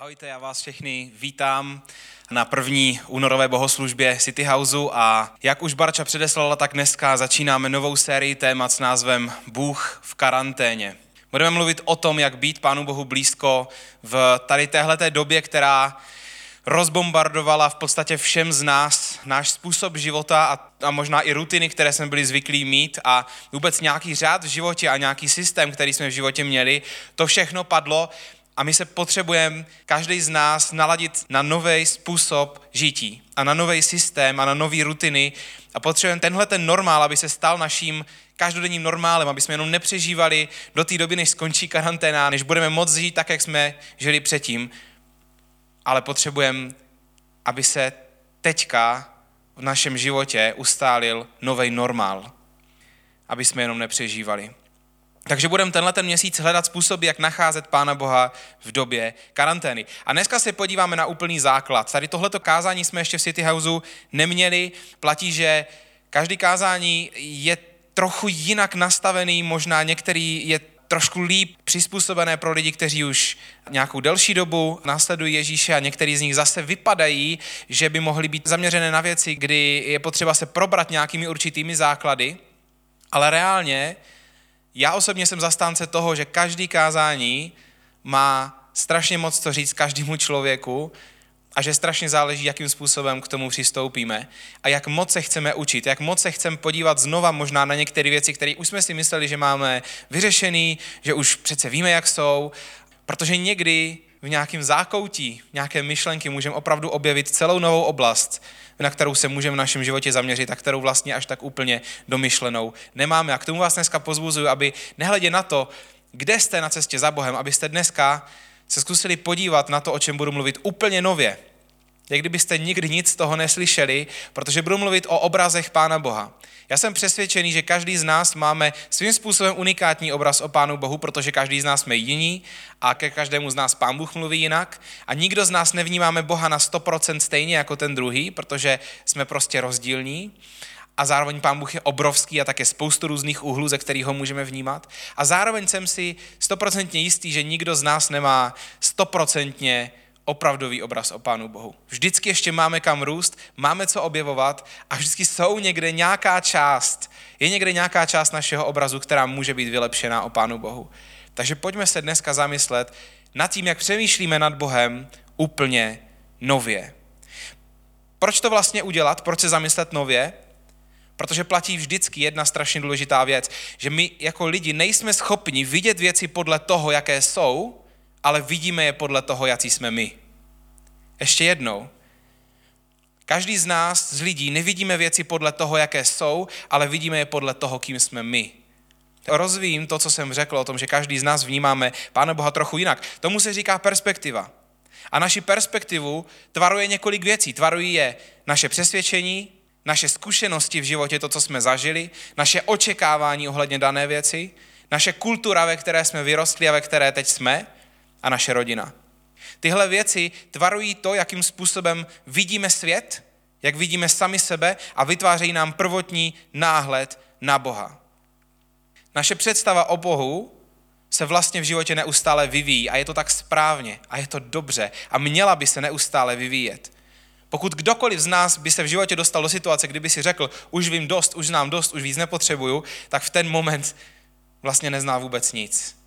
Ahojte, já vás všechny vítám na první únorové bohoslužbě City Houseu a jak už Barča předeslala, tak dneska začínáme novou sérii témat s názvem Bůh v karanténě. Budeme mluvit o tom, jak být Pánu Bohu blízko v tady téhleté době, která rozbombardovala v podstatě všem z nás náš způsob života a, a možná i rutiny, které jsme byli zvyklí mít a vůbec nějaký řád v životě a nějaký systém, který jsme v životě měli, to všechno padlo a my se potřebujeme, každý z nás, naladit na nový způsob žití a na nový systém a na nové rutiny a potřebujeme tenhle ten normál, aby se stal naším každodenním normálem, aby jsme jenom nepřežívali do té doby, než skončí karanténa, než budeme moc žít tak, jak jsme žili předtím, ale potřebujeme, aby se teďka v našem životě ustálil nový normál, aby jsme jenom nepřežívali. Takže budeme tenhle ten měsíc hledat způsoby, jak nacházet Pána Boha v době karantény. A dneska se podíváme na úplný základ. Tady tohleto kázání jsme ještě v City Houseu neměli. Platí, že každý kázání je trochu jinak nastavený, možná některý je trošku líp přizpůsobené pro lidi, kteří už nějakou delší dobu následují Ježíše a některý z nich zase vypadají, že by mohly být zaměřené na věci, kdy je potřeba se probrat nějakými určitými základy, ale reálně já osobně jsem zastánce toho, že každý kázání má strašně moc co říct každému člověku a že strašně záleží, jakým způsobem k tomu přistoupíme a jak moc se chceme učit, jak moc se chceme podívat znova možná na některé věci, které už jsme si mysleli, že máme vyřešený, že už přece víme, jak jsou, protože někdy v nějakém zákoutí, nějaké myšlenky můžeme opravdu objevit celou novou oblast, na kterou se můžeme v našem životě zaměřit a kterou vlastně až tak úplně domyšlenou nemáme. A k tomu vás dneska pozbuzuju, aby nehledě na to, kde jste na cestě za Bohem, abyste dneska se zkusili podívat na to, o čem budu mluvit úplně nově. Jak kdybyste nikdy nic z toho neslyšeli, protože budu mluvit o obrazech Pána Boha. Já jsem přesvědčený, že každý z nás máme svým způsobem unikátní obraz o Pánu Bohu, protože každý z nás jsme jiní a ke každému z nás Pán Bůh mluví jinak a nikdo z nás nevnímáme Boha na 100% stejně jako ten druhý, protože jsme prostě rozdílní a zároveň Pán Bůh je obrovský a také spoustu různých úhlů, ze kterých ho můžeme vnímat. A zároveň jsem si stoprocentně jistý, že nikdo z nás nemá stoprocentně opravdový obraz o Pánu Bohu. Vždycky ještě máme kam růst, máme co objevovat a vždycky jsou někde nějaká část, je někde nějaká část našeho obrazu, která může být vylepšená o Pánu Bohu. Takže pojďme se dneska zamyslet nad tím, jak přemýšlíme nad Bohem úplně nově. Proč to vlastně udělat? Proč se zamyslet nově? Protože platí vždycky jedna strašně důležitá věc, že my jako lidi nejsme schopni vidět věci podle toho, jaké jsou, ale vidíme je podle toho, jaký jsme my. Ještě jednou. Každý z nás, z lidí, nevidíme věci podle toho, jaké jsou, ale vidíme je podle toho, kým jsme my. Rozvím to, co jsem řekl o tom, že každý z nás vnímáme Pána Boha trochu jinak. Tomu se říká perspektiva. A naši perspektivu tvaruje několik věcí. Tvarují je naše přesvědčení, naše zkušenosti v životě, to, co jsme zažili, naše očekávání ohledně dané věci, naše kultura, ve které jsme vyrostli a ve které teď jsme a naše rodina. Tyhle věci tvarují to, jakým způsobem vidíme svět, jak vidíme sami sebe a vytvářejí nám prvotní náhled na Boha. Naše představa o Bohu se vlastně v životě neustále vyvíjí a je to tak správně a je to dobře a měla by se neustále vyvíjet. Pokud kdokoliv z nás by se v životě dostal do situace, kdyby si řekl, už vím dost, už znám dost, už víc nepotřebuju, tak v ten moment vlastně nezná vůbec nic.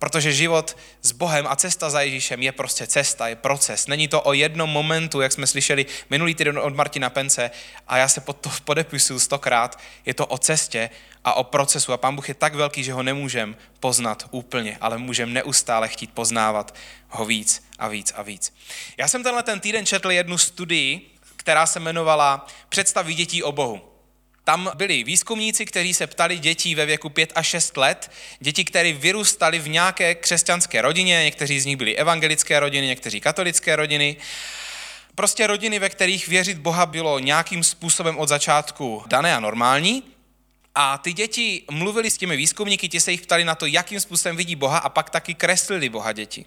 Protože život s Bohem a cesta za Ježíšem je prostě cesta, je proces. Není to o jednom momentu, jak jsme slyšeli minulý týden od Martina Pence a já se pod to podepisuju stokrát. Je to o cestě a o procesu a Pán Bůh je tak velký, že ho nemůžeme poznat úplně, ale můžeme neustále chtít poznávat ho víc a víc a víc. Já jsem tenhle ten týden četl jednu studii, která se jmenovala Představy dětí o Bohu. Tam byli výzkumníci, kteří se ptali dětí ve věku 5 až 6 let, děti, které vyrůstaly v nějaké křesťanské rodině, někteří z nich byli evangelické rodiny, někteří katolické rodiny, prostě rodiny, ve kterých věřit Boha bylo nějakým způsobem od začátku dané a normální, a ty děti mluvili s těmi výzkumníky, ti se jich ptali na to, jakým způsobem vidí Boha a pak taky kreslili Boha děti.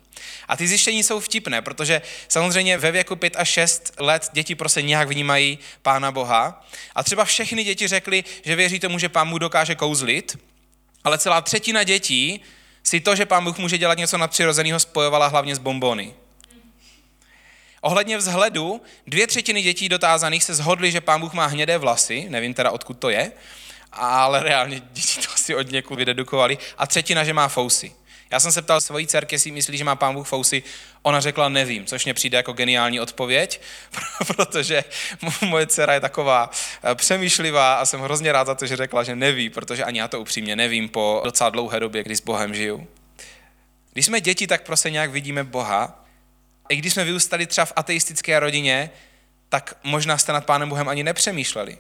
A ty zjištění jsou vtipné, protože samozřejmě ve věku 5 až 6 let děti prostě nějak vnímají Pána Boha. A třeba všechny děti řekly, že věří tomu, že Pán mu dokáže kouzlit, ale celá třetina dětí si to, že Pán Bůh může dělat něco nadpřirozeného, spojovala hlavně s bombony. Ohledně vzhledu, dvě třetiny dětí dotázaných se zhodly, že pán Bůh má hnědé vlasy, nevím teda odkud to je, ale reálně děti to asi od někud vydedukovali, a třetina, že má fousy. Já jsem se ptal svojí dcerky, jestli myslí, že má pán Bůh fousy. Ona řekla nevím, což mě přijde jako geniální odpověď, protože moje dcera je taková eh, přemýšlivá a jsem hrozně rád za to, že řekla, že neví, protože ani já to upřímně nevím po docela dlouhé době, kdy s Bohem žiju. Když jsme děti, tak prostě nějak vidíme Boha. I když jsme vyrůstali třeba v ateistické rodině, tak možná jste nad Pánem Bohem ani nepřemýšleli.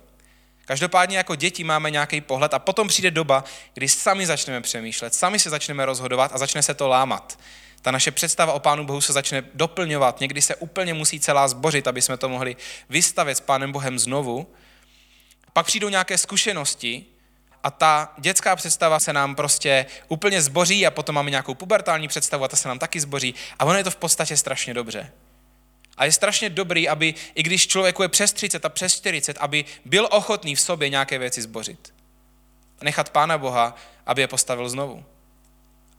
Každopádně jako děti máme nějaký pohled a potom přijde doba, kdy sami začneme přemýšlet, sami se začneme rozhodovat a začne se to lámat. Ta naše představa o Pánu Bohu se začne doplňovat, někdy se úplně musí celá zbořit, aby jsme to mohli vystavit s Pánem Bohem znovu. Pak přijdou nějaké zkušenosti a ta dětská představa se nám prostě úplně zboří a potom máme nějakou pubertální představu a ta se nám taky zboří a ono je to v podstatě strašně dobře. A je strašně dobrý, aby, i když člověku je přes 30 a přes 40, aby byl ochotný v sobě nějaké věci zbořit. Nechat Pána Boha, aby je postavil znovu.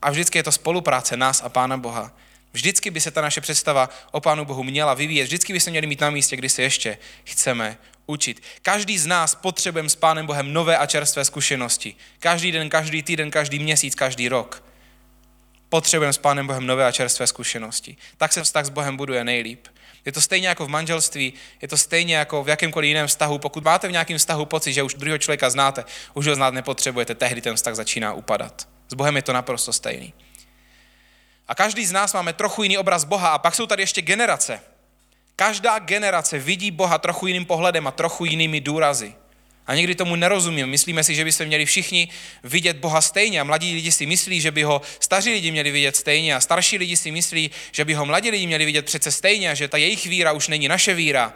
A vždycky je to spolupráce nás a Pána Boha. Vždycky by se ta naše představa o Pánu Bohu měla vyvíjet. Vždycky by se měli mít na místě, kdy se ještě chceme učit. Každý z nás potřebujeme s Pánem Bohem nové a čerstvé zkušenosti. Každý den, každý týden, každý měsíc, každý rok. Potřebujeme s Pánem Bohem nové a čerstvé zkušenosti. Tak se vztah s Bohem buduje nejlíp. Je to stejně jako v manželství, je to stejně jako v jakémkoliv jiném vztahu. Pokud máte v nějakém vztahu pocit, že už druhého člověka znáte, už ho znát nepotřebujete, tehdy ten vztah začíná upadat. S Bohem je to naprosto stejný. A každý z nás máme trochu jiný obraz Boha a pak jsou tady ještě generace. Každá generace vidí Boha trochu jiným pohledem a trochu jinými důrazy. A někdy tomu nerozumím. Myslíme si, že by se měli všichni vidět Boha stejně a mladí lidi si myslí, že by ho staří lidi měli vidět stejně a starší lidi si myslí, že by ho mladí lidi měli vidět přece stejně a že ta jejich víra už není naše víra.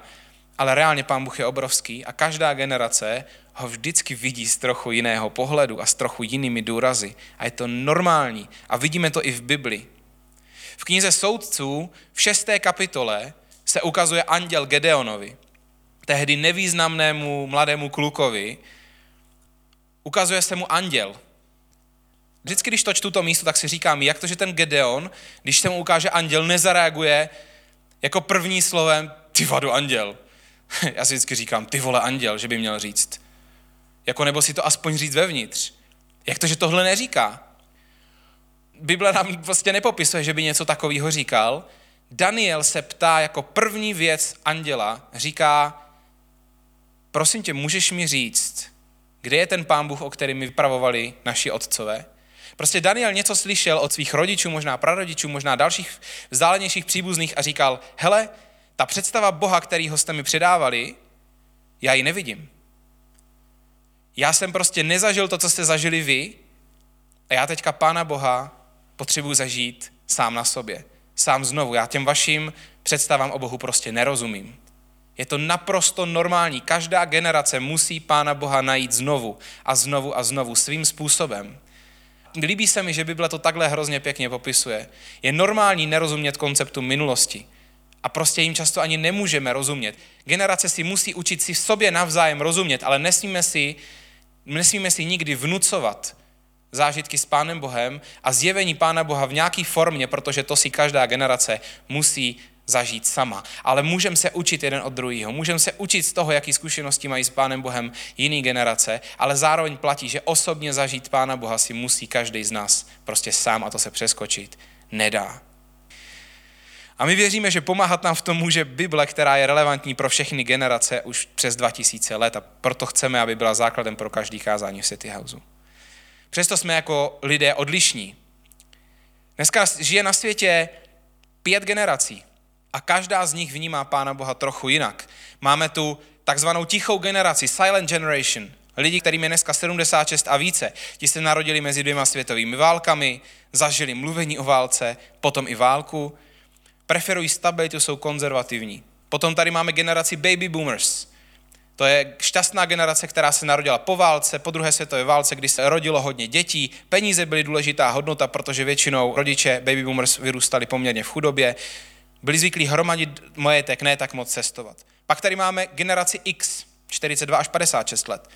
Ale reálně Pán Bůh je obrovský a každá generace ho vždycky vidí z trochu jiného pohledu a s trochu jinými důrazy. A je to normální. A vidíme to i v Bibli. V knize Soudců v šesté kapitole se ukazuje anděl Gedeonovi tehdy nevýznamnému mladému klukovi, ukazuje se mu anděl. Vždycky, když to čtu to místo, tak si říkám, jak to, že ten Gedeon, když se mu ukáže anděl, nezareaguje jako první slovem, ty vadu anděl. Já si vždycky říkám, ty vole anděl, že by měl říct. Jako nebo si to aspoň říct vevnitř. Jak to, že tohle neříká? Bible nám prostě nepopisuje, že by něco takového říkal. Daniel se ptá jako první věc anděla, říká, prosím tě, můžeš mi říct, kde je ten pán Bůh, o kterém mi vypravovali naši otcové? Prostě Daniel něco slyšel od svých rodičů, možná prarodičů, možná dalších vzdálenějších příbuzných a říkal, hele, ta představa Boha, kterýho jste mi předávali, já ji nevidím. Já jsem prostě nezažil to, co jste zažili vy a já teďka Pána Boha potřebuji zažít sám na sobě. Sám znovu. Já těm vašim představám o Bohu prostě nerozumím. Je to naprosto normální. Každá generace musí Pána Boha najít znovu a znovu a znovu svým způsobem. Líbí se mi, že Bible to takhle hrozně pěkně popisuje. Je normální nerozumět konceptu minulosti. A prostě jim často ani nemůžeme rozumět. Generace si musí učit si v sobě navzájem rozumět, ale nesmíme si, nesmíme si nikdy vnucovat zážitky s Pánem Bohem a zjevení Pána Boha v nějaké formě, protože to si každá generace musí zažít sama. Ale můžeme se učit jeden od druhého. Můžeme se učit z toho, jaký zkušenosti mají s Pánem Bohem jiný generace, ale zároveň platí, že osobně zažít Pána Boha si musí každý z nás prostě sám a to se přeskočit nedá. A my věříme, že pomáhat nám v tom může Bible, která je relevantní pro všechny generace už přes 2000 let a proto chceme, aby byla základem pro každý kázání v City Houseu. Přesto jsme jako lidé odlišní. Dneska žije na světě pět generací a každá z nich vnímá Pána Boha trochu jinak. Máme tu takzvanou tichou generaci, silent generation, lidi, kterým je dneska 76 a více. Ti se narodili mezi dvěma světovými válkami, zažili mluvení o válce, potom i válku, preferují stabilitu, jsou konzervativní. Potom tady máme generaci baby boomers. To je šťastná generace, která se narodila po válce, po druhé světové válce, kdy se rodilo hodně dětí. Peníze byly důležitá hodnota, protože většinou rodiče baby boomers vyrůstali poměrně v chudobě byli zvyklí hromadit majetek, ne tak moc cestovat. Pak tady máme generaci X, 42 až 56 let.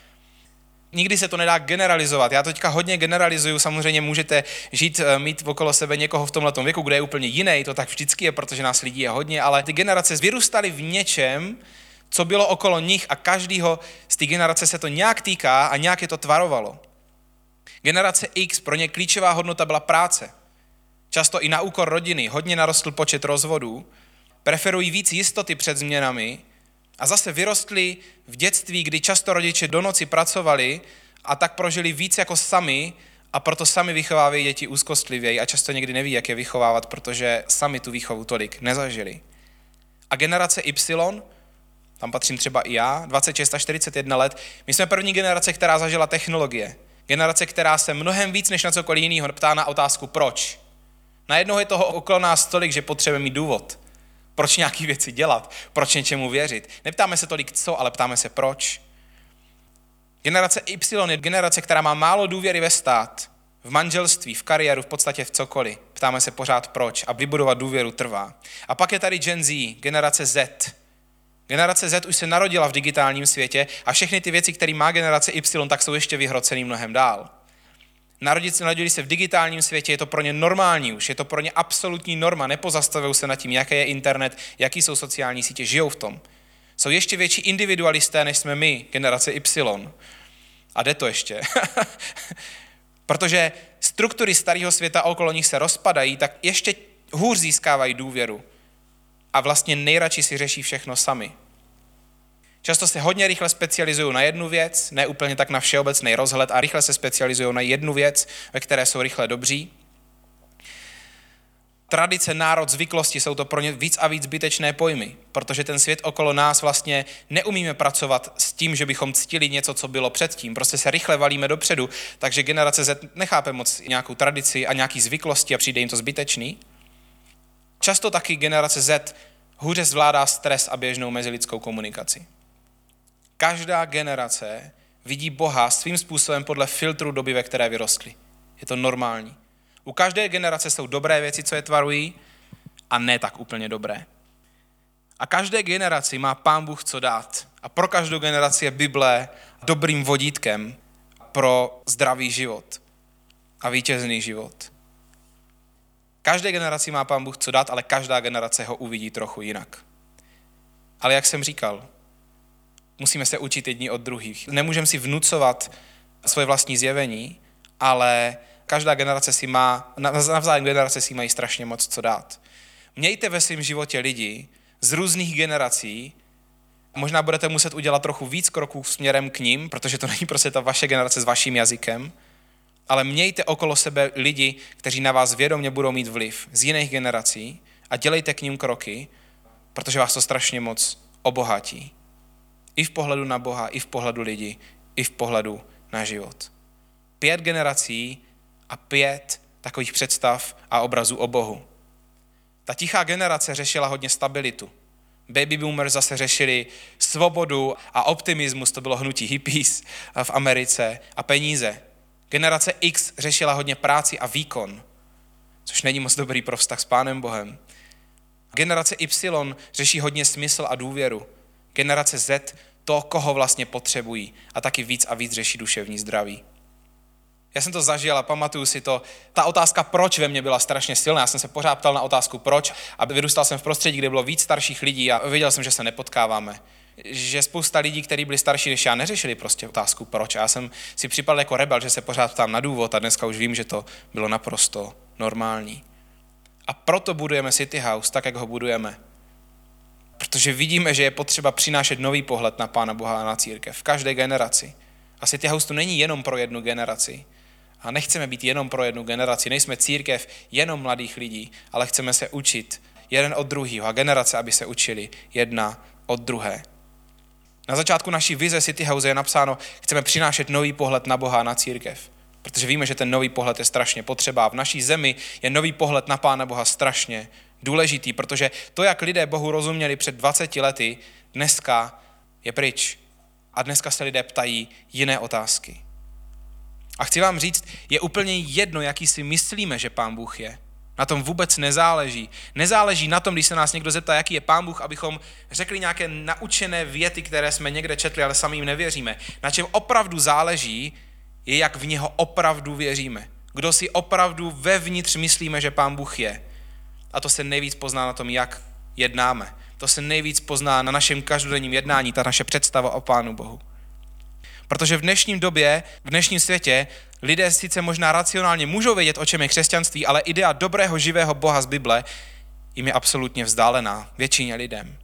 Nikdy se to nedá generalizovat. Já to teďka hodně generalizuju, samozřejmě můžete žít, eh, mít okolo sebe někoho v tomhle věku, kde je úplně jiný, to tak vždycky je, protože nás lidí je hodně, ale ty generace vyrůstaly v něčem, co bylo okolo nich a každýho z té generace se to nějak týká a nějak je to tvarovalo. Generace X, pro ně klíčová hodnota byla práce. Často i na úkor rodiny, hodně narostl počet rozvodů, preferují víc jistoty před změnami a zase vyrostli v dětství, kdy často rodiče do noci pracovali a tak prožili víc jako sami a proto sami vychovávají děti úzkostlivěji a často někdy neví, jak je vychovávat, protože sami tu výchovu tolik nezažili. A generace Y, tam patřím třeba i já, 26 až 41 let, my jsme první generace, která zažila technologie. Generace, která se mnohem víc než na cokoliv jiného ptá na otázku proč. Najednou je toho okolo nás tolik, že potřebujeme mít důvod. Proč nějaké věci dělat? Proč něčemu věřit? Neptáme se tolik co, ale ptáme se proč. Generace Y je generace, která má málo důvěry ve stát, v manželství, v kariéru, v podstatě v cokoliv. Ptáme se pořád proč a vybudovat důvěru trvá. A pak je tady Gen Z, generace Z. Generace Z už se narodila v digitálním světě a všechny ty věci, které má generace Y, tak jsou ještě vyhrocený mnohem dál. Narodit se, narodili se v digitálním světě, je to pro ně normální už, je to pro ně absolutní norma, nepozastavují se nad tím, jaký je internet, jaký jsou sociální sítě, žijou v tom. Jsou ještě větší individualisté, než jsme my, generace Y. A jde to ještě. Protože struktury starého světa okolo nich se rozpadají, tak ještě hůř získávají důvěru. A vlastně nejradši si řeší všechno sami. Často se hodně rychle specializují na jednu věc, ne úplně tak na všeobecný rozhled a rychle se specializují na jednu věc, ve které jsou rychle dobří. Tradice, národ, zvyklosti jsou to pro ně víc a víc zbytečné pojmy, protože ten svět okolo nás vlastně neumíme pracovat s tím, že bychom ctili něco, co bylo předtím. Prostě se rychle valíme dopředu, takže generace Z nechápe moc nějakou tradici a nějaký zvyklosti a přijde jim to zbytečný. Často taky generace Z hůře zvládá stres a běžnou mezilidskou komunikaci. Každá generace vidí Boha svým způsobem podle filtru doby, ve které vyrostli. Je to normální. U každé generace jsou dobré věci, co je tvarují, a ne tak úplně dobré. A každé generaci má Pán Bůh co dát. A pro každou generaci je Bible dobrým vodítkem pro zdravý život a vítězný život. Každé generaci má Pán Bůh co dát, ale každá generace ho uvidí trochu jinak. Ale jak jsem říkal, musíme se učit jedni od druhých. Nemůžeme si vnucovat svoje vlastní zjevení, ale každá generace si má, navzájem generace si mají strašně moc co dát. Mějte ve svém životě lidi z různých generací, možná budete muset udělat trochu víc kroků směrem k ním, protože to není prostě ta vaše generace s vaším jazykem, ale mějte okolo sebe lidi, kteří na vás vědomě budou mít vliv z jiných generací a dělejte k ním kroky, protože vás to strašně moc obohatí. I v pohledu na Boha, i v pohledu lidí, i v pohledu na život. Pět generací a pět takových představ a obrazů o Bohu. Ta tichá generace řešila hodně stabilitu. Baby boomers zase řešili svobodu a optimismus, to bylo hnutí hippies v Americe, a peníze. Generace X řešila hodně práci a výkon, což není moc dobrý pro vztah s Pánem Bohem. Generace Y řeší hodně smysl a důvěru. Generace Z to, koho vlastně potřebují a taky víc a víc řeší duševní zdraví. Já jsem to zažil a pamatuju si to. Ta otázka proč ve mně byla strašně silná. Já jsem se pořád ptal na otázku proč a vyrůstal jsem v prostředí, kde bylo víc starších lidí a věděl jsem, že se nepotkáváme. Že spousta lidí, kteří byli starší než já, neřešili prostě otázku proč. A já jsem si připadal jako rebel, že se pořád ptám na důvod a dneska už vím, že to bylo naprosto normální. A proto budujeme City House tak, jak ho budujeme. Protože vidíme, že je potřeba přinášet nový pohled na Pána Boha a na církev v každé generaci. A City House to není jenom pro jednu generaci. A nechceme být jenom pro jednu generaci. Nejsme církev jenom mladých lidí, ale chceme se učit jeden od druhého a generace, aby se učili jedna od druhé. Na začátku naší vize City House je napsáno, chceme přinášet nový pohled na Boha a na církev. Protože víme, že ten nový pohled je strašně potřeba. V naší zemi je nový pohled na Pána Boha strašně důležitý, protože to, jak lidé Bohu rozuměli před 20 lety, dneska je pryč. A dneska se lidé ptají jiné otázky. A chci vám říct, je úplně jedno, jaký si myslíme, že Pán Bůh je. Na tom vůbec nezáleží. Nezáleží na tom, když se nás někdo zeptá, jaký je Pán Bůh, abychom řekli nějaké naučené věty, které jsme někde četli, ale sami jim nevěříme. Na čem opravdu záleží, je, jak v něho opravdu věříme. Kdo si opravdu vevnitř myslíme, že Pán Bůh je. A to se nejvíc pozná na tom, jak jednáme. To se nejvíc pozná na našem každodenním jednání, ta naše představa o Pánu Bohu. Protože v dnešním době, v dnešním světě, lidé sice možná racionálně můžou vědět, o čem je křesťanství, ale idea dobrého, živého Boha z Bible jim je absolutně vzdálená většině lidem.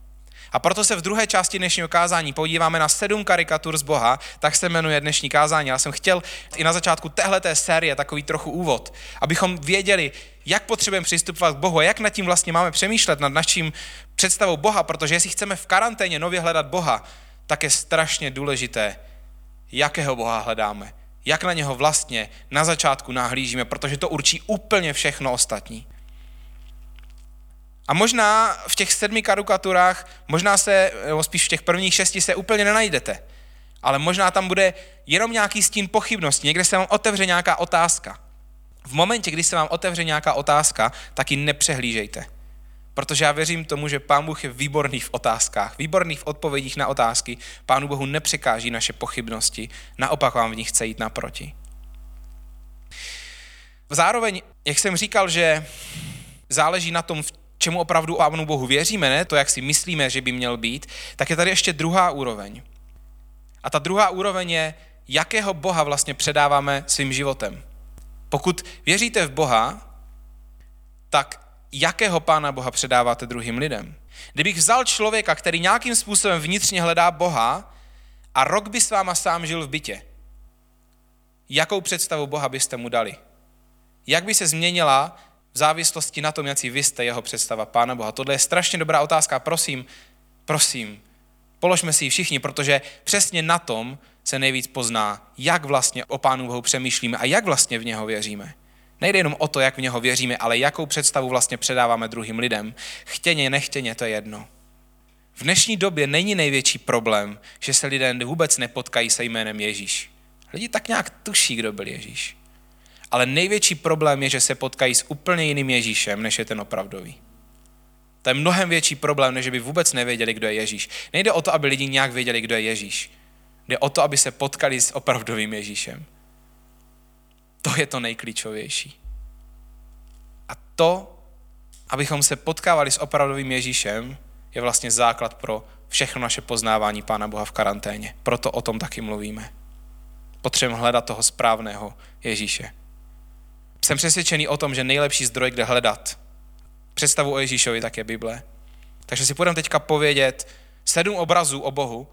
A proto se v druhé části dnešního kázání podíváme na sedm karikatur z Boha, tak se jmenuje dnešní kázání. Já jsem chtěl i na začátku téhleté série takový trochu úvod, abychom věděli, jak potřebujeme přistupovat k Bohu a jak nad tím vlastně máme přemýšlet, nad naším představou Boha, protože jestli chceme v karanténě nově hledat Boha, tak je strašně důležité, jakého Boha hledáme, jak na něho vlastně na začátku nahlížíme, protože to určí úplně všechno ostatní. A možná v těch sedmi karikaturách, možná se, nebo spíš v těch prvních šesti se úplně nenajdete, ale možná tam bude jenom nějaký stín pochybnosti, někde se vám otevře nějaká otázka. V momentě, kdy se vám otevře nějaká otázka, tak ji nepřehlížejte. Protože já věřím tomu, že Pán Bůh je výborný v otázkách, výborný v odpovědích na otázky. Pánu Bohu nepřekáží naše pochybnosti, naopak vám v nich chce jít naproti. Zároveň, jak jsem říkal, že záleží na tom, čemu opravdu Pánu Bohu věříme, ne? to, jak si myslíme, že by měl být, tak je tady ještě druhá úroveň. A ta druhá úroveň je, jakého Boha vlastně předáváme svým životem. Pokud věříte v Boha, tak jakého Pána Boha předáváte druhým lidem? Kdybych vzal člověka, který nějakým způsobem vnitřně hledá Boha a rok by s váma sám žil v bytě, jakou představu Boha byste mu dali? Jak by se změnila v závislosti na tom, jaký vy jste jeho představa Pána Boha? Tohle je strašně dobrá otázka. Prosím, prosím, položme si ji všichni, protože přesně na tom se nejvíc pozná, jak vlastně o Pánu Bohu přemýšlíme a jak vlastně v něho věříme. Nejde jenom o to, jak v něho věříme, ale jakou představu vlastně předáváme druhým lidem. Chtěně, nechtěně, to je jedno. V dnešní době není největší problém, že se lidé vůbec nepotkají se jménem Ježíš. Lidi tak nějak tuší, kdo byl Ježíš. Ale největší problém je, že se potkají s úplně jiným Ježíšem, než je ten opravdový. To je mnohem větší problém, než by vůbec nevěděli, kdo je Ježíš. Nejde o to, aby lidi nějak věděli, kdo je Ježíš. Jde o to, aby se potkali s opravdovým Ježíšem. To je to nejklíčovější. A to, abychom se potkávali s opravdovým Ježíšem, je vlastně základ pro všechno naše poznávání Pána Boha v karanténě. Proto o tom taky mluvíme. Potřebujeme hledat toho správného Ježíše. Jsem přesvědčený o tom, že nejlepší zdroj, kde hledat představu o Ježíšovi, tak je Bible. Takže si půjdeme teďka povědět sedm obrazů o Bohu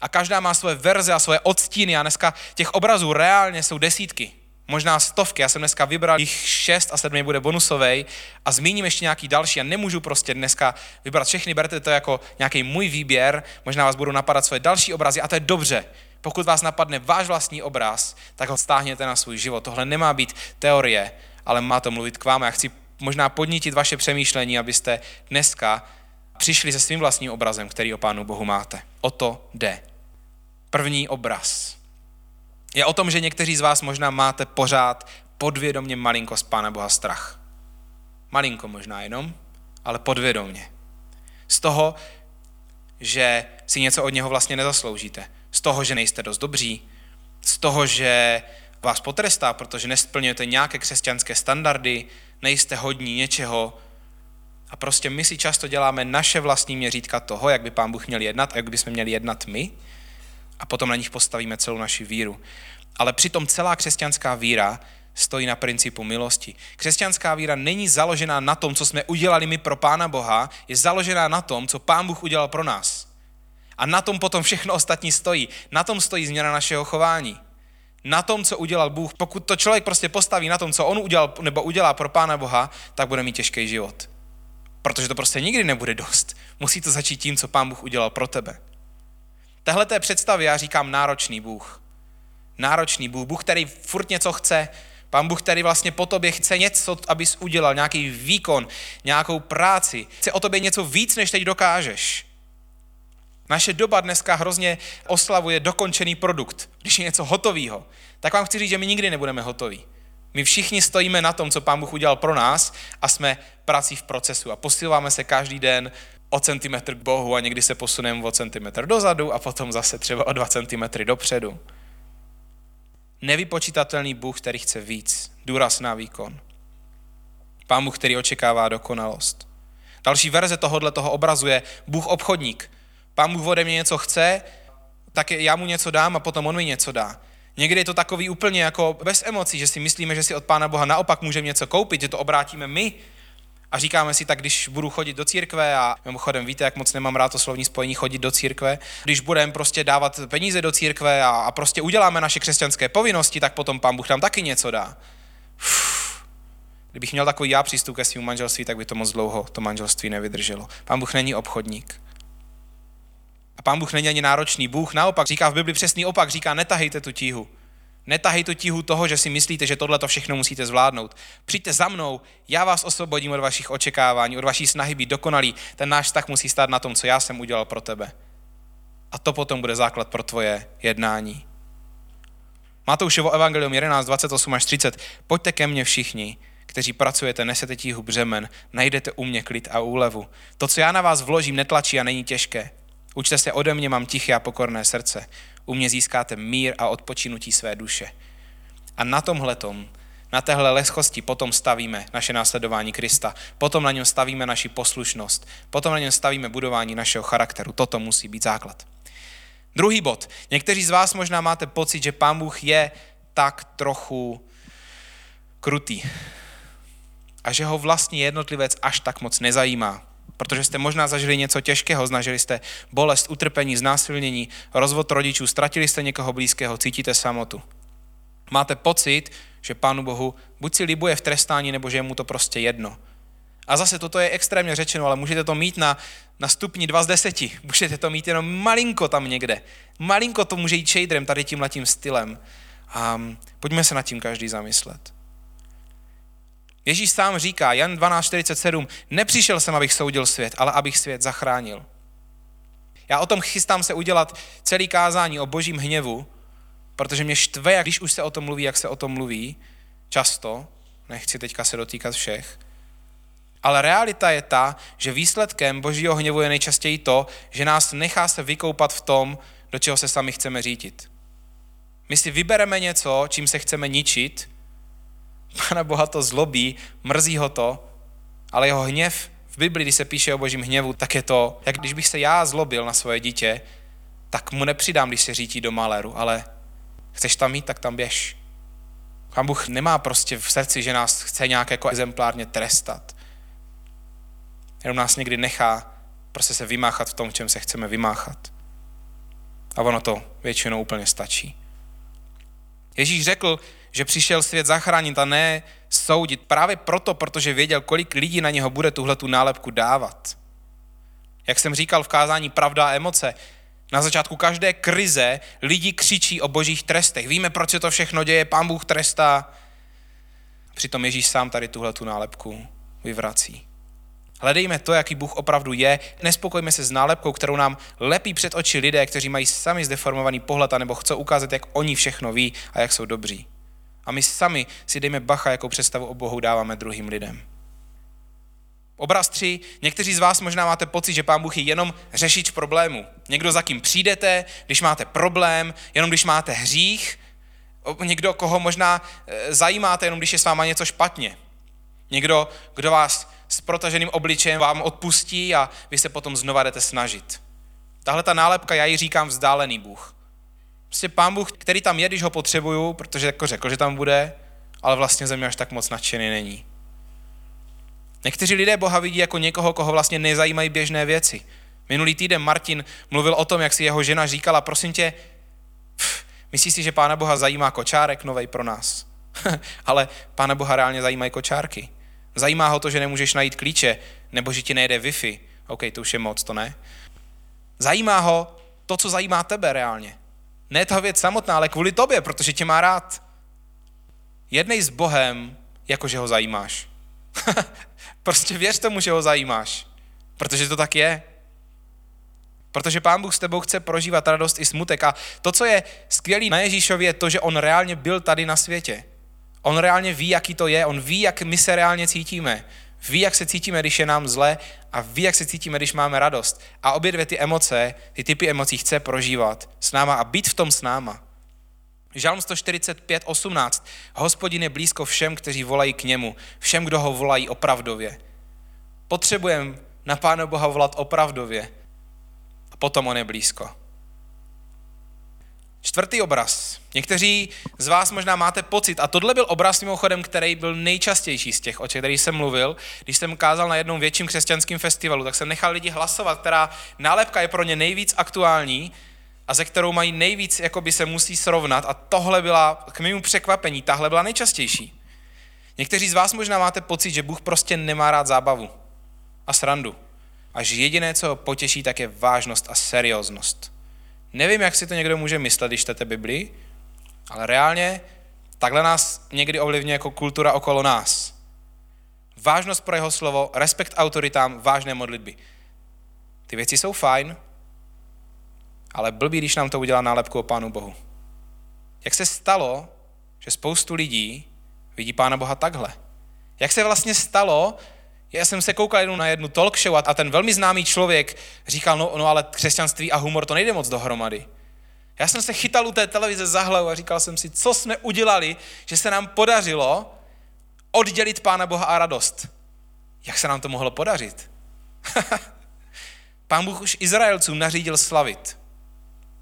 a každá má svoje verze a svoje odstíny a dneska těch obrazů reálně jsou desítky možná stovky. Já jsem dneska vybral jich šest a sedm bude bonusový a zmíním ještě nějaký další a nemůžu prostě dneska vybrat všechny, berte to jako nějaký můj výběr, možná vás budou napadat svoje další obrazy a to je dobře. Pokud vás napadne váš vlastní obraz, tak ho stáhněte na svůj život. Tohle nemá být teorie, ale má to mluvit k vám. Já chci možná podnítit vaše přemýšlení, abyste dneska přišli se svým vlastním obrazem, který o Pánu Bohu máte. O to jde. První obraz je o tom, že někteří z vás možná máte pořád podvědomně malinko z Pána Boha strach. Malinko možná jenom, ale podvědomně. Z toho, že si něco od něho vlastně nezasloužíte. Z toho, že nejste dost dobří. Z toho, že vás potrestá, protože nesplňujete nějaké křesťanské standardy, nejste hodní něčeho. A prostě my si často děláme naše vlastní měřítka toho, jak by pán Bůh měl jednat a jak bychom měli jednat my a potom na nich postavíme celou naši víru. Ale přitom celá křesťanská víra stojí na principu milosti. Křesťanská víra není založená na tom, co jsme udělali my pro Pána Boha, je založená na tom, co Pán Bůh udělal pro nás. A na tom potom všechno ostatní stojí. Na tom stojí změna našeho chování. Na tom, co udělal Bůh. Pokud to člověk prostě postaví na tom, co on udělal nebo udělá pro Pána Boha, tak bude mít těžký život. Protože to prostě nikdy nebude dost. Musí to začít tím, co Pán Bůh udělal pro tebe. Tahle té představě já říkám náročný Bůh. Náročný Bůh, Bůh, který furt něco chce, Pán Bůh, který vlastně po tobě chce něco, abys udělal, nějaký výkon, nějakou práci. Chce o tobě něco víc, než teď dokážeš. Naše doba dneska hrozně oslavuje dokončený produkt. Když je něco hotového, tak vám chci říct, že my nikdy nebudeme hotoví. My všichni stojíme na tom, co Pán Bůh udělal pro nás a jsme prací v procesu a posilováme se každý den o centimetr k Bohu a někdy se posuneme o centimetr dozadu a potom zase třeba o dva centimetry dopředu. Nevypočítatelný Bůh, který chce víc, důraz na výkon. Pán Bůh, který očekává dokonalost. Další verze tohohle toho obrazu je Bůh obchodník. Pán Bůh ode mě něco chce, tak já mu něco dám a potom on mi něco dá. Někdy je to takový úplně jako bez emocí, že si myslíme, že si od Pána Boha naopak můžeme něco koupit, že to obrátíme my a říkáme si tak, když budu chodit do církve a mimochodem víte, jak moc nemám rád to slovní spojení chodit do církve, když budeme prostě dávat peníze do církve a, a prostě uděláme naše křesťanské povinnosti, tak potom Pán Bůh nám taky něco dá. Uf. Kdybych měl takový já přístup ke svým manželství, tak by to moc dlouho to manželství nevydrželo. Pán Bůh není obchodník. Pán Bůh není ani náročný. Bůh naopak říká v Bibli přesný opak, říká netahejte tu tíhu. Netahej tu tíhu toho, že si myslíte, že tohle to všechno musíte zvládnout. Přijďte za mnou, já vás osvobodím od vašich očekávání, od vaší snahy být dokonalý. Ten náš vztah musí stát na tom, co já jsem udělal pro tebe. A to potom bude základ pro tvoje jednání. Matoušovo evangelium 11, 28 až 30. Pojďte ke mně všichni, kteří pracujete, nesete tíhu břemen, najdete u mě klid a úlevu. To, co já na vás vložím, netlačí a není těžké. Učte se ode mě, mám tiché a pokorné srdce. U mě získáte mír a odpočinutí své duše. A na tomhletom, na téhle lehkosti potom stavíme naše následování Krista. Potom na něm stavíme naši poslušnost. Potom na něm stavíme budování našeho charakteru. Toto musí být základ. Druhý bod. Někteří z vás možná máte pocit, že Pán Bůh je tak trochu krutý. A že ho vlastně jednotlivec až tak moc nezajímá protože jste možná zažili něco těžkého, zažili jste bolest, utrpení, znásilnění, rozvod rodičů, ztratili jste někoho blízkého, cítíte samotu. Máte pocit, že Pánu Bohu buď si libuje v trestání, nebo že je mu to prostě jedno. A zase toto je extrémně řečeno, ale můžete to mít na, na stupni 2 z 10. Můžete to mít jenom malinko tam někde. Malinko to může jít shaderem tady tím letím stylem. A pojďme se nad tím každý zamyslet. Ježíš sám říká, Jan 12.47, nepřišel jsem, abych soudil svět, ale abych svět zachránil. Já o tom chystám se udělat celý kázání o božím hněvu, protože mě štve, když už se o tom mluví, jak se o tom mluví, často, nechci teďka se dotýkat všech, ale realita je ta, že výsledkem božího hněvu je nejčastěji to, že nás nechá se vykoupat v tom, do čeho se sami chceme řídit. My si vybereme něco, čím se chceme ničit Pana Boha to zlobí, mrzí ho to, ale jeho hněv v Biblii, když se píše o božím hněvu, tak je to, jak když bych se já zlobil na svoje dítě, tak mu nepřidám, když se řítí do maléru, ale chceš tam jít, tak tam běž. Pán Bůh nemá prostě v srdci, že nás chce nějak jako exemplárně trestat. Jenom nás někdy nechá prostě se vymáchat v tom, v čem se chceme vymáchat. A ono to většinou úplně stačí. Ježíš řekl, že přišel svět zachránit a ne soudit. Právě proto, protože věděl, kolik lidí na něho bude tuhle tu nálepku dávat. Jak jsem říkal v kázání Pravda a emoce, na začátku každé krize lidi křičí o božích trestech. Víme, proč se to všechno děje, pán Bůh trestá. Přitom Ježíš sám tady tuhle tu nálepku vyvrací. Hledejme to, jaký Bůh opravdu je. Nespokojme se s nálepkou, kterou nám lepí před oči lidé, kteří mají sami zdeformovaný pohled a nebo chcou ukázat, jak oni všechno ví a jak jsou dobří. A my sami si dejme bacha, jakou představu o Bohu dáváme druhým lidem. Obraz 3. Někteří z vás možná máte pocit, že Pán Bůh je jenom řešič problému. Někdo, za kým přijdete, když máte problém, jenom když máte hřích, někdo, koho možná e, zajímáte, jenom když je s váma něco špatně. Někdo, kdo vás s protaženým obličejem vám odpustí a vy se potom znova jdete snažit. Tahle ta nálepka, já ji říkám vzdálený Bůh. Prostě pán Bůh, který tam je, když ho potřebuju, protože jako řekl, že tam bude, ale vlastně ze mě až tak moc nadšený není. Někteří lidé Boha vidí jako někoho, koho vlastně nezajímají běžné věci. Minulý týden Martin mluvil o tom, jak si jeho žena říkala, prosím tě, pff, myslíš si, že Pána Boha zajímá kočárek novej pro nás? ale Pána Boha reálně zajímají kočárky. Zajímá ho to, že nemůžeš najít klíče, nebo že ti nejde Wi-Fi. OK, to už je moc, to ne. Zajímá ho to, co zajímá tebe reálně. Ne ta věc samotná, ale kvůli tobě, protože tě má rád. Jednej s Bohem, jakože ho zajímáš. prostě věř tomu, že ho zajímáš, protože to tak je. Protože Pán Bůh s tebou chce prožívat radost i smutek. A to, co je skvělé na Ježíšově, je to, že on reálně byl tady na světě. On reálně ví, jaký to je, on ví, jak my se reálně cítíme. Ví, jak se cítíme, když je nám zle a ví, jak se cítíme, když máme radost. A obě dvě ty emoce, ty typy emocí chce prožívat s náma a být v tom s náma. Žalm 145, 18. Hospodin je blízko všem, kteří volají k němu, všem, kdo ho volají opravdově. Potřebujeme na Pána Boha volat opravdově a potom on je blízko. Čtvrtý obraz. Někteří z vás možná máte pocit, a tohle byl obraz mimochodem, který byl nejčastější z těch, o kterých jsem mluvil. Když jsem kázal na jednom větším křesťanským festivalu, tak jsem nechal lidi hlasovat, která nálepka je pro ně nejvíc aktuální a ze kterou mají nejvíc, jakoby se musí srovnat. A tohle byla, k mému překvapení, tahle byla nejčastější. Někteří z vás možná máte pocit, že Bůh prostě nemá rád zábavu a srandu. A že jediné, co ho potěší, tak je vážnost a serióznost. Nevím, jak si to někdo může myslet, když čtete Bibli, ale reálně takhle nás někdy ovlivňuje jako kultura okolo nás. Vážnost pro jeho slovo, respekt autoritám, vážné modlitby. Ty věci jsou fajn, ale blbý, když nám to udělá nálepku o Pánu Bohu. Jak se stalo, že spoustu lidí vidí Pána Boha takhle? Jak se vlastně stalo, já jsem se koukal jednou na jednu talk show a ten velmi známý člověk říkal, no, no ale křesťanství a humor to nejde moc dohromady. Já jsem se chytal u té televize za hlavu a říkal jsem si, co jsme udělali, že se nám podařilo oddělit Pána Boha a radost. Jak se nám to mohlo podařit? Pán Bůh už Izraelcům nařídil slavit.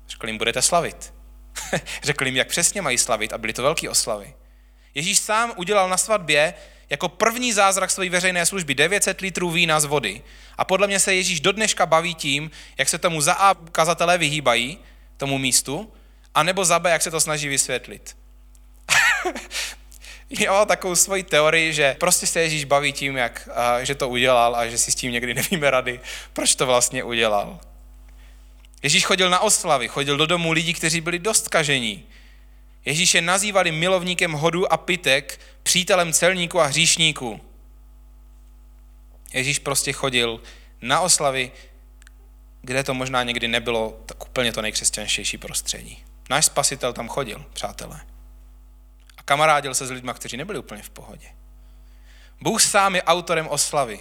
Řekl jim, budete slavit. Řekl jim, jak přesně mají slavit a byly to velké oslavy. Ježíš sám udělal na svatbě jako první zázrak své veřejné služby 900 litrů vína z vody. A podle mě se Ježíš do dneška baví tím, jak se tomu za A kazatelé vyhýbají, tomu místu, anebo za B, jak se to snaží vysvětlit. jo, takovou svoji teorii, že prostě se Ježíš baví tím, jak, a, že to udělal a že si s tím někdy nevíme rady, proč to vlastně udělal. Ježíš chodil na oslavy, chodil do domů lidí, kteří byli dost kažení. Ježíše nazývali milovníkem hodu a pitek, přítelem celníků a hříšníků. Ježíš prostě chodil na oslavy, kde to možná někdy nebylo tak úplně to nejkřesťanštější prostředí. Náš spasitel tam chodil, přátelé. A kamarádil se s lidmi, kteří nebyli úplně v pohodě. Bůh sám je autorem oslavy.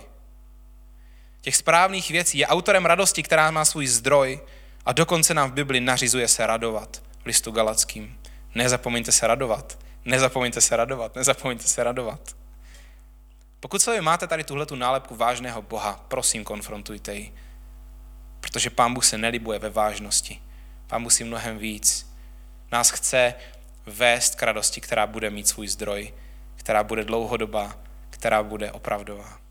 Těch správných věcí je autorem radosti, která má svůj zdroj a dokonce nám v Bibli nařizuje se radovat v listu Galackým. Nezapomeňte se radovat. Nezapomeňte se radovat. Nezapomeňte se radovat. Pokud se máte tady tuhle tu nálepku vážného Boha, prosím, konfrontujte ji. Protože Pán Bůh se nelibuje ve vážnosti. Pán Bůh si mnohem víc. Nás chce vést k radosti, která bude mít svůj zdroj, která bude dlouhodobá, která bude opravdová.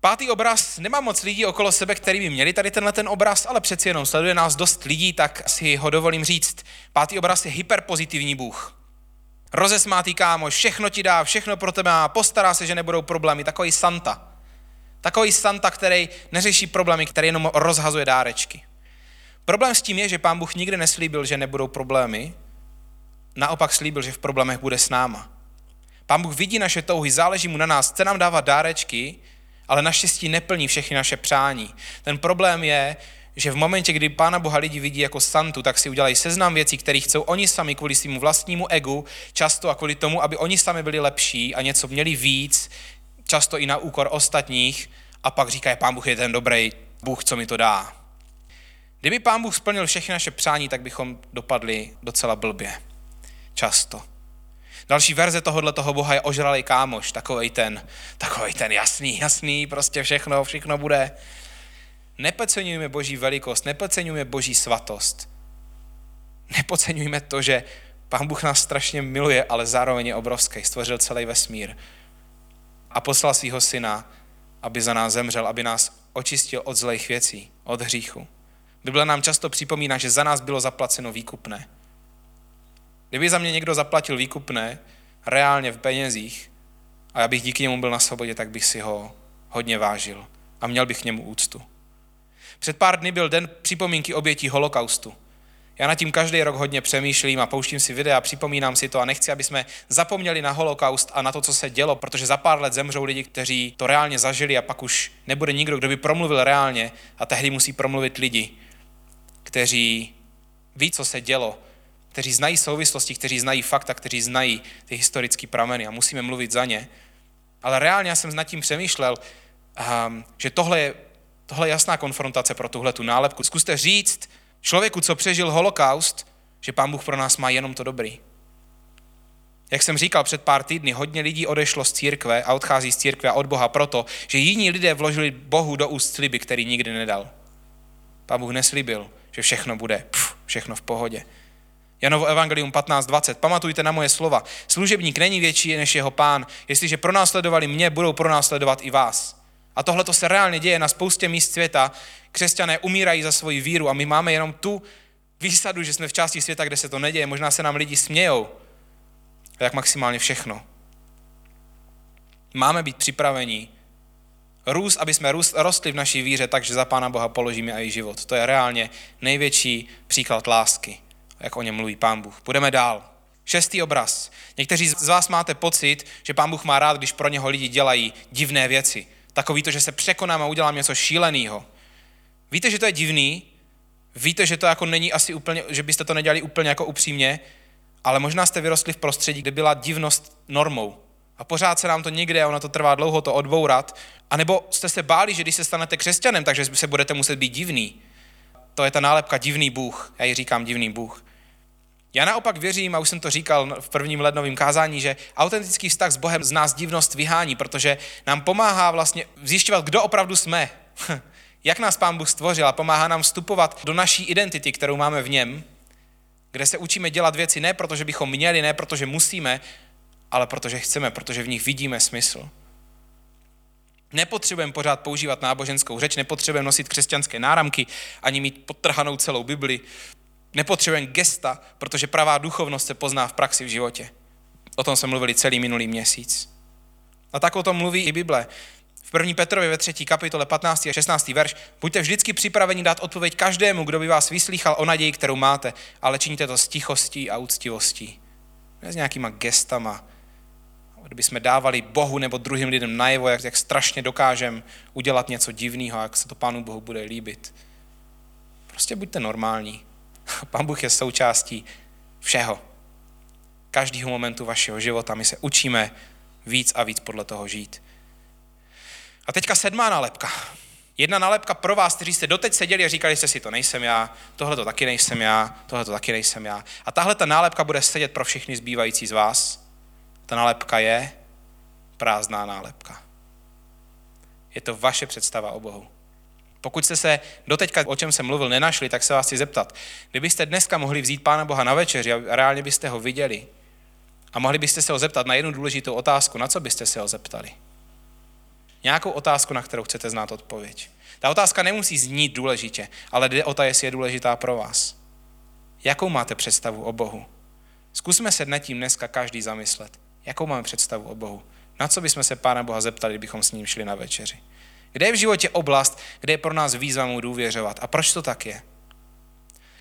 Pátý obraz, nemá moc lidí okolo sebe, který by měli tady tenhle ten obraz, ale přeci jenom sleduje nás dost lidí, tak si ho dovolím říct. Pátý obraz je hyperpozitivní Bůh. Rozesmátý kámoš, všechno ti dá, všechno pro tebe má, postará se, že nebudou problémy. Takový Santa. Takový Santa, který neřeší problémy, který jenom rozhazuje dárečky. Problém s tím je, že pán Bůh nikdy neslíbil, že nebudou problémy, naopak slíbil, že v problémech bude s náma. Pán Bůh vidí naše touhy, záleží mu na nás, chce nám dávat dárečky, ale naštěstí neplní všechny naše přání. Ten problém je, že v momentě, kdy Pána Boha lidi vidí jako santu, tak si udělají seznam věcí, které chcou oni sami kvůli svým vlastnímu egu, často a kvůli tomu, aby oni sami byli lepší a něco měli víc, často i na úkor ostatních, a pak říkají, Pán Bůh je ten dobrý Bůh, co mi to dá. Kdyby Pán Bůh splnil všechny naše přání, tak bychom dopadli docela blbě. Často. Další verze tohohle toho Boha je ožralý kámoš, takovej ten, takovej ten jasný, jasný, prostě všechno, všechno bude. Nepodceňujeme boží velikost, nepodceňujeme boží svatost. Nepodceňujeme to, že Pán Bůh nás strašně miluje, ale zároveň je obrovský, stvořil celý vesmír a poslal svého syna, aby za nás zemřel, aby nás očistil od zlejch věcí, od hříchu. Bible nám často připomíná, že za nás bylo zaplaceno výkupné. Kdyby za mě někdo zaplatil výkupné, reálně v penězích, a já bych díky němu byl na svobodě, tak bych si ho hodně vážil a měl bych k němu úctu. Před pár dny byl den připomínky obětí holokaustu. Já nad tím každý rok hodně přemýšlím a pouštím si videa, připomínám si to a nechci, aby jsme zapomněli na holokaust a na to, co se dělo, protože za pár let zemřou lidi, kteří to reálně zažili a pak už nebude nikdo, kdo by promluvil reálně a tehdy musí promluvit lidi, kteří ví, co se dělo kteří znají souvislosti, kteří znají fakta, kteří znají ty historické prameny a musíme mluvit za ně. Ale reálně já jsem nad tím přemýšlel, um, že tohle je, tohle je jasná konfrontace pro tuhle tu nálepku. Zkuste říct člověku, co přežil holokaust, že pán Bůh pro nás má jenom to dobrý. Jak jsem říkal před pár týdny, hodně lidí odešlo z církve a odchází z církve a od Boha proto, že jiní lidé vložili Bohu do úst sliby, který nikdy nedal. Pán Bůh neslíbil, že všechno bude pf, všechno v pohodě. Janovo evangelium 15.20. Pamatujte na moje slova. Služebník není větší než jeho pán. Jestliže pronásledovali mě, budou pronásledovat i vás. A tohle to se reálně děje na spoustě míst světa. Křesťané umírají za svoji víru a my máme jenom tu výsadu, že jsme v části světa, kde se to neděje. Možná se nám lidi smějou, jak maximálně všechno. Máme být připraveni růst, aby jsme rostli v naší víře tak, že za Pána Boha položíme i život. To je reálně největší příklad lásky, jak o něm mluví Pán Bůh. Půjdeme dál. Šestý obraz. Někteří z vás máte pocit, že Pán Bůh má rád, když pro něho lidi dělají divné věci. Takový to, že se překonám a udělám něco šíleného. Víte, že to je divný? Víte, že to jako není asi úplně, že byste to nedělali úplně jako upřímně, ale možná jste vyrostli v prostředí, kde byla divnost normou. A pořád se nám to někde, a ono to trvá dlouho to odbourat. A nebo jste se báli, že když se stanete křesťanem, takže se budete muset být divný. To je ta nálepka divný Bůh. Já ji říkám divný Bůh. Já naopak věřím, a už jsem to říkal v prvním lednovém kázání, že autentický vztah s Bohem z nás divnost vyhání, protože nám pomáhá vlastně zjišťovat, kdo opravdu jsme. Jak nás Pán Bůh stvořil a pomáhá nám vstupovat do naší identity, kterou máme v něm, kde se učíme dělat věci ne proto, že bychom měli, ne proto, že musíme, ale protože chceme, protože v nich vidíme smysl. Nepotřebujeme pořád používat náboženskou řeč, nepotřebujeme nosit křesťanské náramky, ani mít podtrhanou celou Bibli. Nepotřebujeme gesta, protože pravá duchovnost se pozná v praxi v životě. O tom jsme mluvili celý minulý měsíc. A tak o tom mluví i Bible. V 1. Petrově ve 3. kapitole 15. a 16. verš buďte vždycky připraveni dát odpověď každému, kdo by vás vyslýchal o naději, kterou máte, ale činíte to s tichostí a úctivostí. Ne s nějakýma gestama, kdyby jsme dávali Bohu nebo druhým lidem najevo, jak, jak strašně dokážeme udělat něco divného, jak se to Pánu Bohu bude líbit. Prostě buďte normální. Pán Bůh je součástí všeho. Každého momentu vašeho života my se učíme víc a víc podle toho žít. A teďka sedmá nálepka. Jedna nálepka pro vás, kteří jste doteď seděli a říkali jste si, to nejsem já, tohle to taky nejsem já, tohle to taky nejsem já. A tahle ta nálepka bude sedět pro všechny zbývající z vás. Ta nálepka je prázdná nálepka. Je to vaše představa o Bohu. Pokud jste se doteďka, o čem jsem mluvil, nenašli, tak se vás chci zeptat. Kdybyste dneska mohli vzít Pána Boha na večeři a reálně byste ho viděli a mohli byste se ho zeptat na jednu důležitou otázku, na co byste se ho zeptali? Nějakou otázku, na kterou chcete znát odpověď. Ta otázka nemusí znít důležitě, ale jde o to, jestli je důležitá pro vás. Jakou máte představu o Bohu? Zkusme se nad tím dneska každý zamyslet. Jakou máme představu o Bohu? Na co bychom se Pána Boha zeptali, kdybychom s ním šli na večeři? Kde je v životě oblast, kde je pro nás výzva mu důvěřovat? A proč to tak je?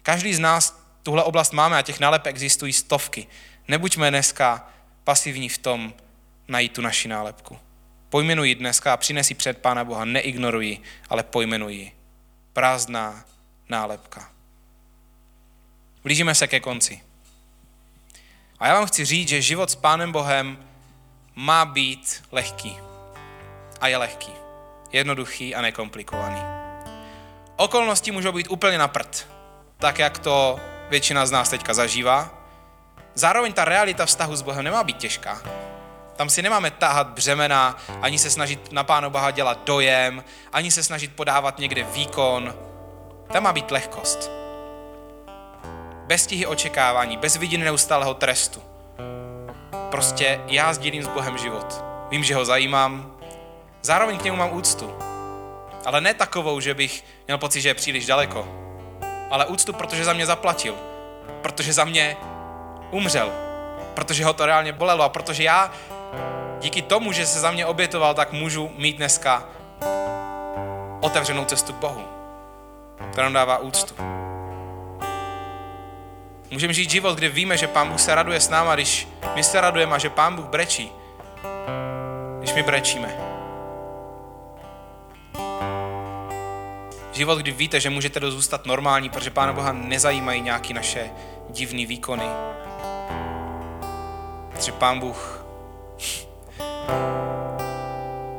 Každý z nás tuhle oblast máme a těch nálepek existují stovky. Nebuďme dneska pasivní v tom najít tu naši nálepku. Pojmenuji dneska a přinesi před Pána Boha, neignoruji, ale pojmenuji. Prázdná nálepka. Blížíme se ke konci. A já vám chci říct, že život s Pánem Bohem má být lehký. A je lehký. Jednoduchý a nekomplikovaný. Okolnosti můžou být úplně na prd, tak jak to většina z nás teďka zažívá. Zároveň ta realita vztahu s Bohem nemá být těžká. Tam si nemáme táhat břemena, ani se snažit na Pánu Boha dělat dojem, ani se snažit podávat někde výkon. Tam má být lehkost bez stihy očekávání, bez vidiny neustálého trestu. Prostě já sdílím s Bohem život. Vím, že ho zajímám, zároveň k němu mám úctu. Ale ne takovou, že bych měl pocit, že je příliš daleko. Ale úctu, protože za mě zaplatil. Protože za mě umřel. Protože ho to reálně bolelo. A protože já díky tomu, že se za mě obětoval, tak můžu mít dneska otevřenou cestu k Bohu. která nám dává úctu. Můžeme žít život, kde víme, že Pán Bůh se raduje s náma, když my se radujeme a že Pán Bůh brečí, když my brečíme. Život, kdy víte, že můžete zůstat normální, protože Pána Boha nezajímají nějaké naše divné výkony. Protože Pán Bůh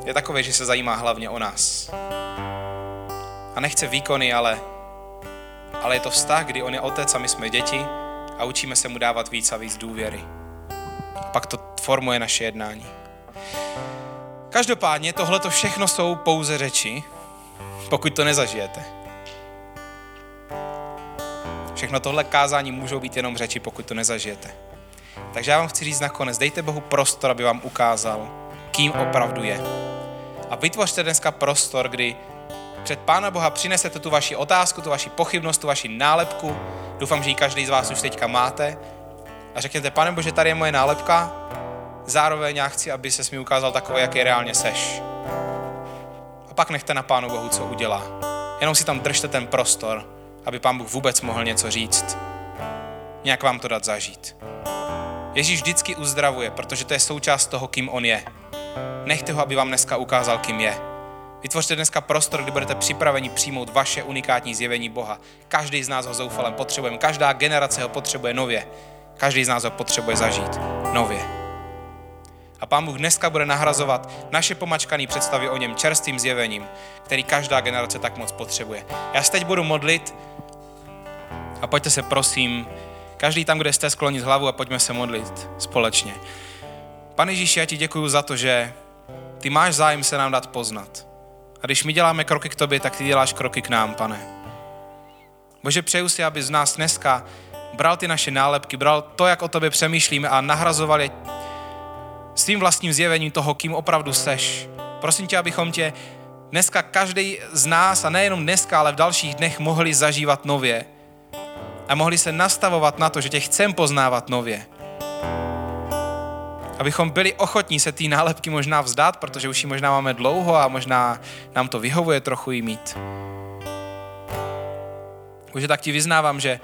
je takový, že se zajímá hlavně o nás. A nechce výkony, ale, ale je to vztah, kdy on je otec a my jsme děti a učíme se mu dávat víc a víc důvěry. A pak to formuje naše jednání. Každopádně tohle to všechno jsou pouze řeči, pokud to nezažijete. Všechno tohle kázání můžou být jenom řeči, pokud to nezažijete. Takže já vám chci říct nakonec, dejte Bohu prostor, aby vám ukázal, kým opravdu je. A vytvořte dneska prostor, kdy před Pána Boha přinesete tu vaši otázku, tu vaši pochybnost, tu vaši nálepku. Doufám, že ji každý z vás už teďka máte. A řekněte, pane Bože, tady je moje nálepka, zároveň já chci, aby se mi ukázal takový, jaký reálně seš. Pak nechte na Pánu Bohu, co udělá. Jenom si tam držte ten prostor, aby Pán Bůh vůbec mohl něco říct. Nějak vám to dát zažít. Ježíš vždycky uzdravuje, protože to je součást toho, kým on je. Nechte ho, aby vám dneska ukázal, kým je. Vytvořte dneska prostor, kdy budete připraveni přijmout vaše unikátní zjevení Boha. Každý z nás ho zoufalem potřebujeme, každá generace ho potřebuje nově. Každý z nás ho potřebuje zažít nově. A Pán Bůh dneska bude nahrazovat naše pomačkané představy o něm čerstvým zjevením, který každá generace tak moc potřebuje. Já se teď budu modlit a pojďte se prosím, každý tam, kde jste, sklonit hlavu a pojďme se modlit společně. Pane Ježíši, já ti děkuji za to, že ty máš zájem se nám dát poznat. A když my děláme kroky k tobě, tak ty děláš kroky k nám, pane. Bože, přeju si, aby z nás dneska bral ty naše nálepky, bral to, jak o tobě přemýšlíme a nahrazoval je svým vlastním zjevením toho, kým opravdu seš. Prosím tě, abychom tě dneska každý z nás, a nejenom dneska, ale v dalších dnech mohli zažívat nově. A mohli se nastavovat na to, že tě chcem poznávat nově. Abychom byli ochotní se té nálepky možná vzdát, protože už ji možná máme dlouho a možná nám to vyhovuje trochu jí mít. Už tak ti vyznávám, že,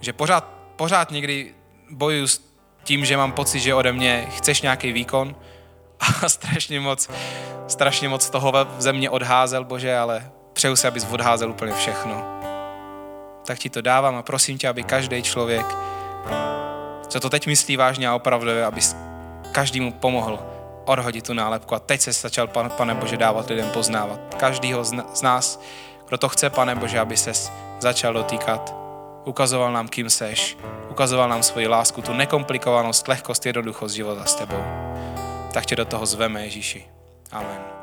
že pořád, pořád někdy bojuju s tím, že mám pocit, že ode mě chceš nějaký výkon a strašně moc, strašně moc toho ze mě odházel, Bože, ale přeju si, abys odházel úplně všechno. Tak ti to dávám a prosím tě, aby každý člověk, co to teď myslí vážně a opravdu, aby každému pomohl odhodit tu nálepku. A teď se začal, pane Bože, dávat lidem poznávat. Každýho z nás, kdo to chce, pane Bože, aby se začal dotýkat. Ukazoval nám, kým seš. Ukazoval nám svoji lásku, tu nekomplikovanost, lehkost, jednoduchost života s tebou. Tak tě do toho zveme, Ježíši. Amen.